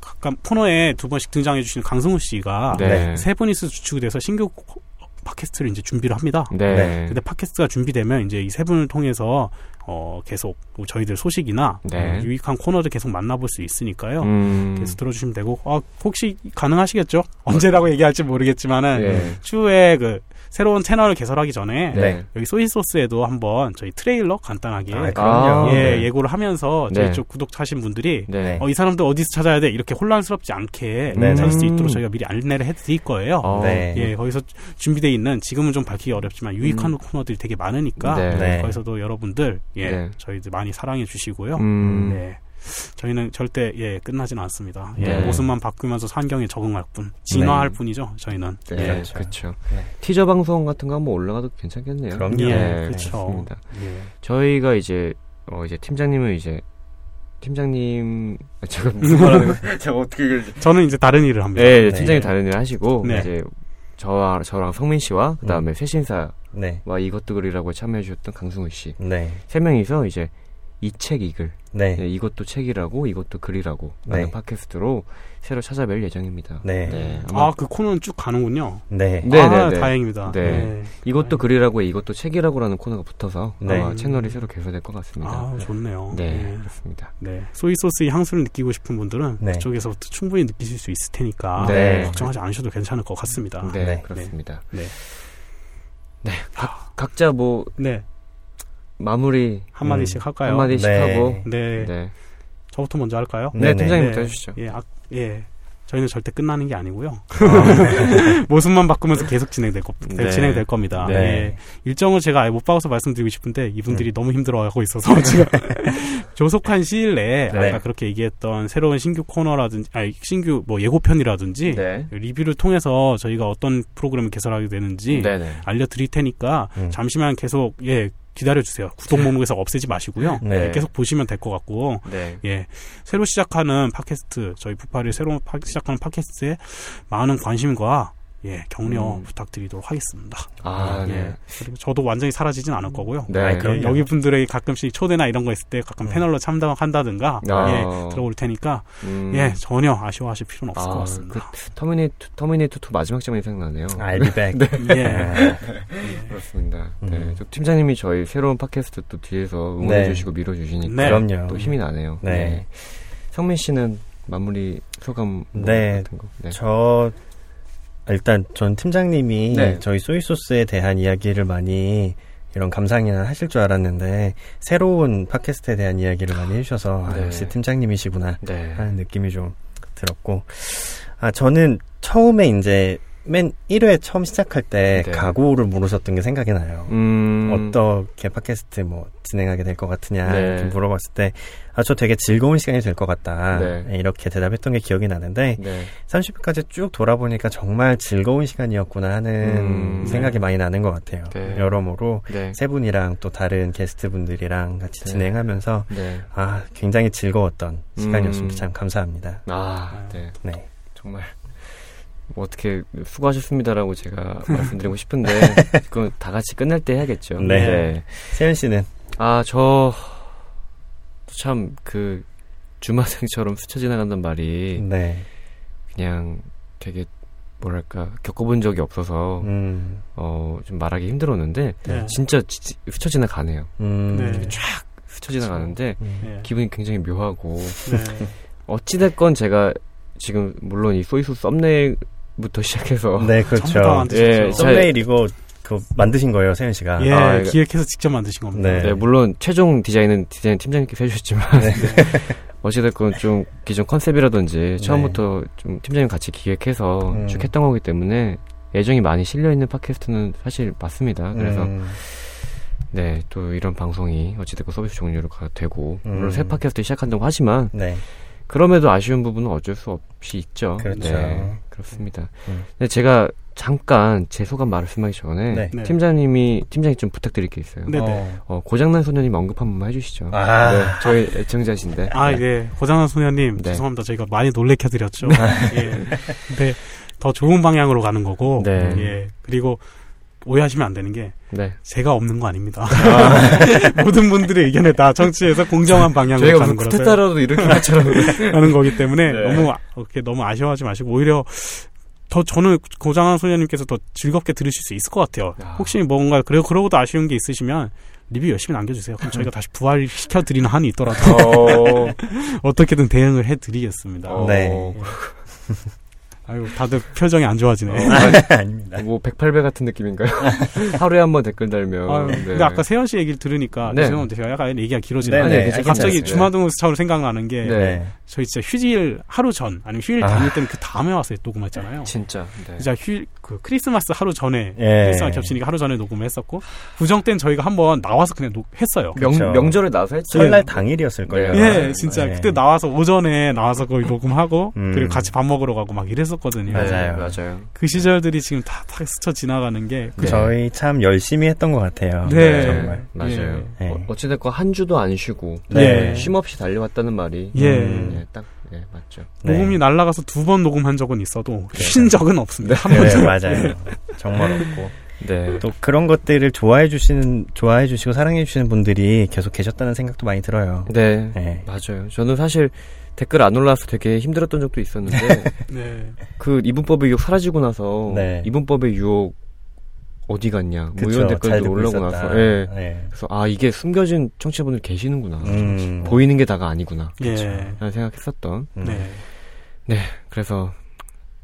각각 코너에 두 번씩 등장해 주시는 강승우 씨가 네. 세 분이서 주축이 돼서 신규 코- 팟캐스트를 이제 준비를 합니다. 네. 네. 근데 팟캐스트가 준비되면 이제 이 세 분을 통해서 어 계속 저희들 소식이나 네. 어, 유익한 코너를 계속 만나볼 수 있으니까요. 음. 계속 들어주시면 되고 아, 혹시 가능하시겠죠? 언제라고 얘기할지 모르겠지만은 네. 추후에 그 새로운 채널을 개설하기 전에 네. 여기 소이소스에도 한번 저희 트레일러 간단하게 아, 그럼요. 아, 예, 네. 예고를 하면서 저희 네. 쪽 구독하신 분들이 네. 어, 이 사람들 어디서 찾아야 돼? 이렇게 혼란스럽지 않게 네, 찾을 수 네. 있도록 저희가 미리 안내를 해드릴 거예요. 어. 네. 예, 거기서 준비되어 있는 지금은 좀 밝히기 어렵지만 유익한 코너들이 되게 많으니까 네. 네. 거기서도 여러분들 예, 네. 저희들 많이 사랑해 주시고요. 음. 네. 저희는 절대 예 끝나지는 않습니다. 예, 네. 모습만 바꾸면서 환경에 적응할 뿐 진화할 뿐이죠. 저희는 네, 예. 그렇죠. 그렇죠. 네. 티저 방송 같은 거 한번 올라가도 괜찮겠네요. 그럼요. 예, 네, 그렇죠. 그렇습니다. 예. 저희가 이제 어 이제 팀장님은 이제 팀장님 아, 제가 (laughs) 무슨 말하는 거 (laughs) 제가 어떻게 이걸 저는 이제 다른 일을 합니다. 네, 네. 팀장님 다른 일 하시고 네. 이제 저와 저랑 성민 씨와 그다음에 새신사와 네. 이것도 그리라고 참여해 주셨던 강승우 씨 세 네. 명이서 이제 이 책 이 글 네. 네, 이것도 책이라고 이것도 글이라고 라는 네. 팟캐스트로 새로 찾아뵐 예정입니다. 네. 아마 아, 그 코너는 쭉 가는군요. 네. 네, 아, 네, 네. 다행입니다. 네. 이것도 글이라고 이것도 책이라고라는 코너가 붙어서 네. 아마 채널이 새로 개설될 것 같습니다. 아, 좋네요. 네, 네. 그렇습니다. 네. 소이 소스의 향수를 느끼고 싶은 분들은 네. 그쪽에서부터 충분히 느끼실 수 있을 테니까 네. 걱정하지 않으셔도 괜찮을 것 같습니다. 네, 네. 그렇습니다. 네. 네, 각, 각자 뭐 네. 마무리 한 마디씩 할까요? 한 마디씩 네. 하고 네. 네, 저부터 먼저 할까요? 네, 네네. 팀장님부터 해주시죠. 예, 아, 예. 저희는 절대 끝나는 게 아니고요. (laughs) 모습만 바꾸면서 계속 진행될, 거, 네. 진행될 겁니다. 네. 예. 일정을 제가 아예 못 박아서 말씀드리고 싶은데 이분들이 음. 너무 힘들어하고 있어서 (laughs) 지금 (laughs) 조속한 시일 내에 네. 아까 그렇게 얘기했던 새로운 신규 코너라든지 아니 신규 뭐 예고편이라든지 네, 리뷰를 통해서 저희가 어떤 프로그램을 개설하게 되는지 네, 네. 알려드릴 테니까 음. 잠시만 계속 예 기다려주세요. 구독 목록에서 없애지 마시고요. 네. 예, 계속 보시면 될 것 같고 네. 예 새로 시작하는 팟캐스트 저희 부파리 새로 파- 시작하는 팟캐스트에 많은 관심과 예 격려 음. 부탁드리도록 하겠습니다. 아, 예 네. 그리고 저도 완전히 사라지진 않을 거고요. 네. 아이, 예, 그럼요. 여기 분들에게 가끔씩 초대나 이런 거 있을 때 가끔 음. 패널로 참석한다든가 아. 예 들어올 테니까 음, 예 전혀 아쉬워하실 필요는 없을 아, 것 같습니다. 터미네이터, 터미네이터 2 마지막 장면이 생각나네요. I'll be back. (laughs) 예. 네. 그렇습니다. 음. 네, 저 팀장님이 저희 새로운 팟캐스트 또 뒤에서 응원해 주시고 밀어 주시니까 네. 그럼요. 또 힘이 나네요. 네. 성민 씨는 마무리 소감 뭐 네. 같은 거. 네. 저 일단 전 팀장님이 네. 저희 소이소스에 대한 이야기를 많이 이런 감상이나 하실 줄 알았는데 새로운 팟캐스트에 대한 이야기를 많이 해주셔서 아, 네. 역시 팀장님이시구나 네. 하는 느낌이 좀 들었고 아 저는 처음에 이제 맨 1회 처음 시작할 때 네. 각오를 물으셨던 게 생각이 나요. 음, 어떻게 팟캐스트 뭐 진행하게 될 것 같으냐 네. 이렇게 물어봤을 때 아 저 되게 즐거운 시간이 될 것 같다 네. 이렇게 대답했던 게 기억이 나는데 네. 30회까지 쭉 돌아보니까 정말 즐거운 시간이었구나 하는 음, 생각이 네. 많이 나는 것 같아요. 네. 여러모로 네. 세 분이랑 또 다른 게스트 분들이랑 같이 네. 진행하면서 네. 아 굉장히 즐거웠던 시간이었습니다. 음. 참 감사합니다. 아, 네. 네. 정말 뭐 어떻게 수고하셨습니다라고 제가 (laughs) 말씀드리고 싶은데 그건 다 같이 끝날 때 해야겠죠. 네. 세현 씨는 아, 저 참 그 주마등처럼 스쳐 지나간단 말이 네. 그냥 되게 뭐랄까 겪어본 적이 없어서 음. 어좀 말하기 힘들었는데 네. 진짜 지- 스쳐 지나가네요. 음. 네. 쫙 스쳐 지나가는데 음. 예. 기분이 굉장히 묘하고 네. (laughs) 어찌 됐건 제가 지금 물론 이 소이소 썸네일 부터 시작해서 네, 그렇죠. 예, 썸네일 이거 그 만드신 거예요, 세현 씨가. 예, 아, 이거- 기획해서 직접 만드신 겁니다. 네. 네, 물론 최종 디자인은 디자인 팀장님께서 해주셨지만 네. (laughs) 어찌됐건 좀 기존 컨셉이라든지 처음부터 좀 팀장님 같이 기획해서 음. 쭉 했던 거기 때문에 애정이 많이 실려 있는 팟캐스트는 사실 맞습니다. 그래서 음. 네, 또 이런 방송이 어찌됐건 서비스 종료가 되고 음. 물론 새 팟캐스트 시작한다고 하지만 네. 그럼에도 아쉬운 부분은 어쩔 수 없이 있죠. 그렇죠. 네, 그렇습니다. 음. 근데 제가 잠깐 제 소감 말씀하기 전에 네. 네. 팀장님이 팀장님 좀 부탁드릴 게 있어요. 네. 어. 어, 고장난 소녀님 언급 한 번만 해주시죠. 아. 네, 저희 애청자신데. 아, 예. 고장난 소녀님, 네. 죄송합니다. 저희가 많이 놀래켜드렸죠. (laughs) 예. 근데 더 좋은 방향으로 가는 거고, 네. 예. 그리고 오해하시면 안 되는 게, 네. 제가 없는 거 아닙니다. (laughs) 모든 분들의 의견을 다 정치해서 공정한 방향으로 저희가 가는 거라서 쿠데타라도 이렇게. (laughs) 하는 거기 때문에 네. 너무, 아- 이렇게 너무 아쉬워하지 마시고, 오히려 더 저는 고장한 소녀님께서 더 즐겁게 들으실 수 있을 것 같아요. 아. 혹시 뭔가, 그리고 그러고도 아쉬운 게 있으시면, 리뷰 열심히 남겨주세요. 그럼 저희가 다시 부활시켜 드리는 한이 있더라도, 어, (laughs) 어떻게든 대응을 해드리겠습니다. 어, 네. 아유, 다들 표정이 안 좋아지네. 어, (laughs) 아닙니다. 뭐 108배 같은 느낌인가요? (laughs) 하루에 한 번 댓글 달면. 아유, 네. 근데 아까 세현 씨 얘기를 들으니까 네. 죄송한데 제가 약간 얘기가 길어지는 네, 데 네, 괜찮아요. 갑자기 네. 주마등으로 생각나는 게 네. 네. 저희 진짜 휴일 하루 전 아니면 휴일 아. 당일 때는 그 다음에 와서 녹음했잖아요. 진짜. 네. 진짜 휴일 그 크리스마스 하루 전에 예. 크리스마스 겹치니까 하루 전에 녹음을 했었고 구정 때는 저희가 한번 나와서 그냥 녹, 했어요. 명, 그쵸. 명절에 나서 했죠. 설날. 네. 예, 진짜 네. 그때 나와서 오전에 나와서 거의 녹음하고 음. 그리고 같이 밥 먹으러 가고 막 이랬었 거든요. 네, 맞아요. 맞아요. 그 시절들이 지금 다, 다 스쳐 지나가는 게그 네. 저희 참 열심히 했던 것 같아요. 네. 정말. 맞아요. 예. 어, 어찌됐건 한 주도 안 쉬고. 네. 쉼 없이 달려왔다는 말이. 예. 음. 예, 딱, 예, 맞죠. 네. 녹음이 날라가서 두 번 녹음한 적은 있어도 네. 쉰 적은 없습니다. 한 네, 번도. 맞아요. 정말 없고. 네. 또 그런 것들을 좋아해 주시는 좋아해 주시고 사랑해 주시는 분들이 계속 계셨다는 생각도 많이 들어요. 네. 네. 맞아요. 저는 사실 댓글 안 올라와서 되게 힘들었던 적도 있었는데 (laughs) 네. 그 이분법의 유혹 사라지고 나서 네. 이분법의 유혹 어디 갔냐 뭐 그쵸, 이런 잘 댓글도 올라오고 있었다. 나서 예. 네. 그래서 아 이게 숨겨진 청취자분들 계시는구나 음. 보이는 게 다가 아니구나 예. 라는 생각했었던 음. 네. 그래서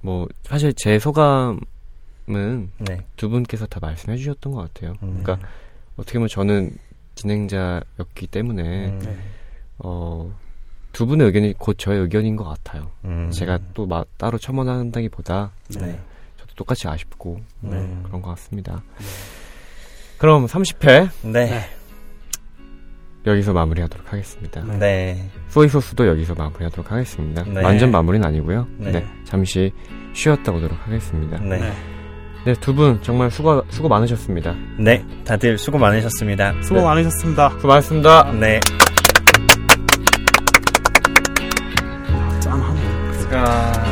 뭐 사실 제 소감은 네. 두 분께서 다 말씀해 주셨던 것 같아요 음. 그러니까 어떻게 보면 저는 진행자였기 때문에 음. 네. 어, 두 분의 의견이 곧 저의 의견인 것 같아요 음. 제가 또 마- 따로 첨언한다기보다 네. 저도 똑같이 아쉽고 네. 그런 것 같습니다. 그럼 30회 네. 네. 여기서 마무리하도록 하겠습니다. 네. 네. 소이소스도 여기서 마무리하도록 하겠습니다. 네. 완전 마무리는 아니고요. 네. 네. 잠시 쉬었다 오도록 하겠습니다. 네. 네. 네, 두 분 정말 수고 수고 많으셨습니다. 네. 다들 수고 많으셨습니다. 수고 네. 많으셨습니다. 수고 많으셨습니다. 네. 그.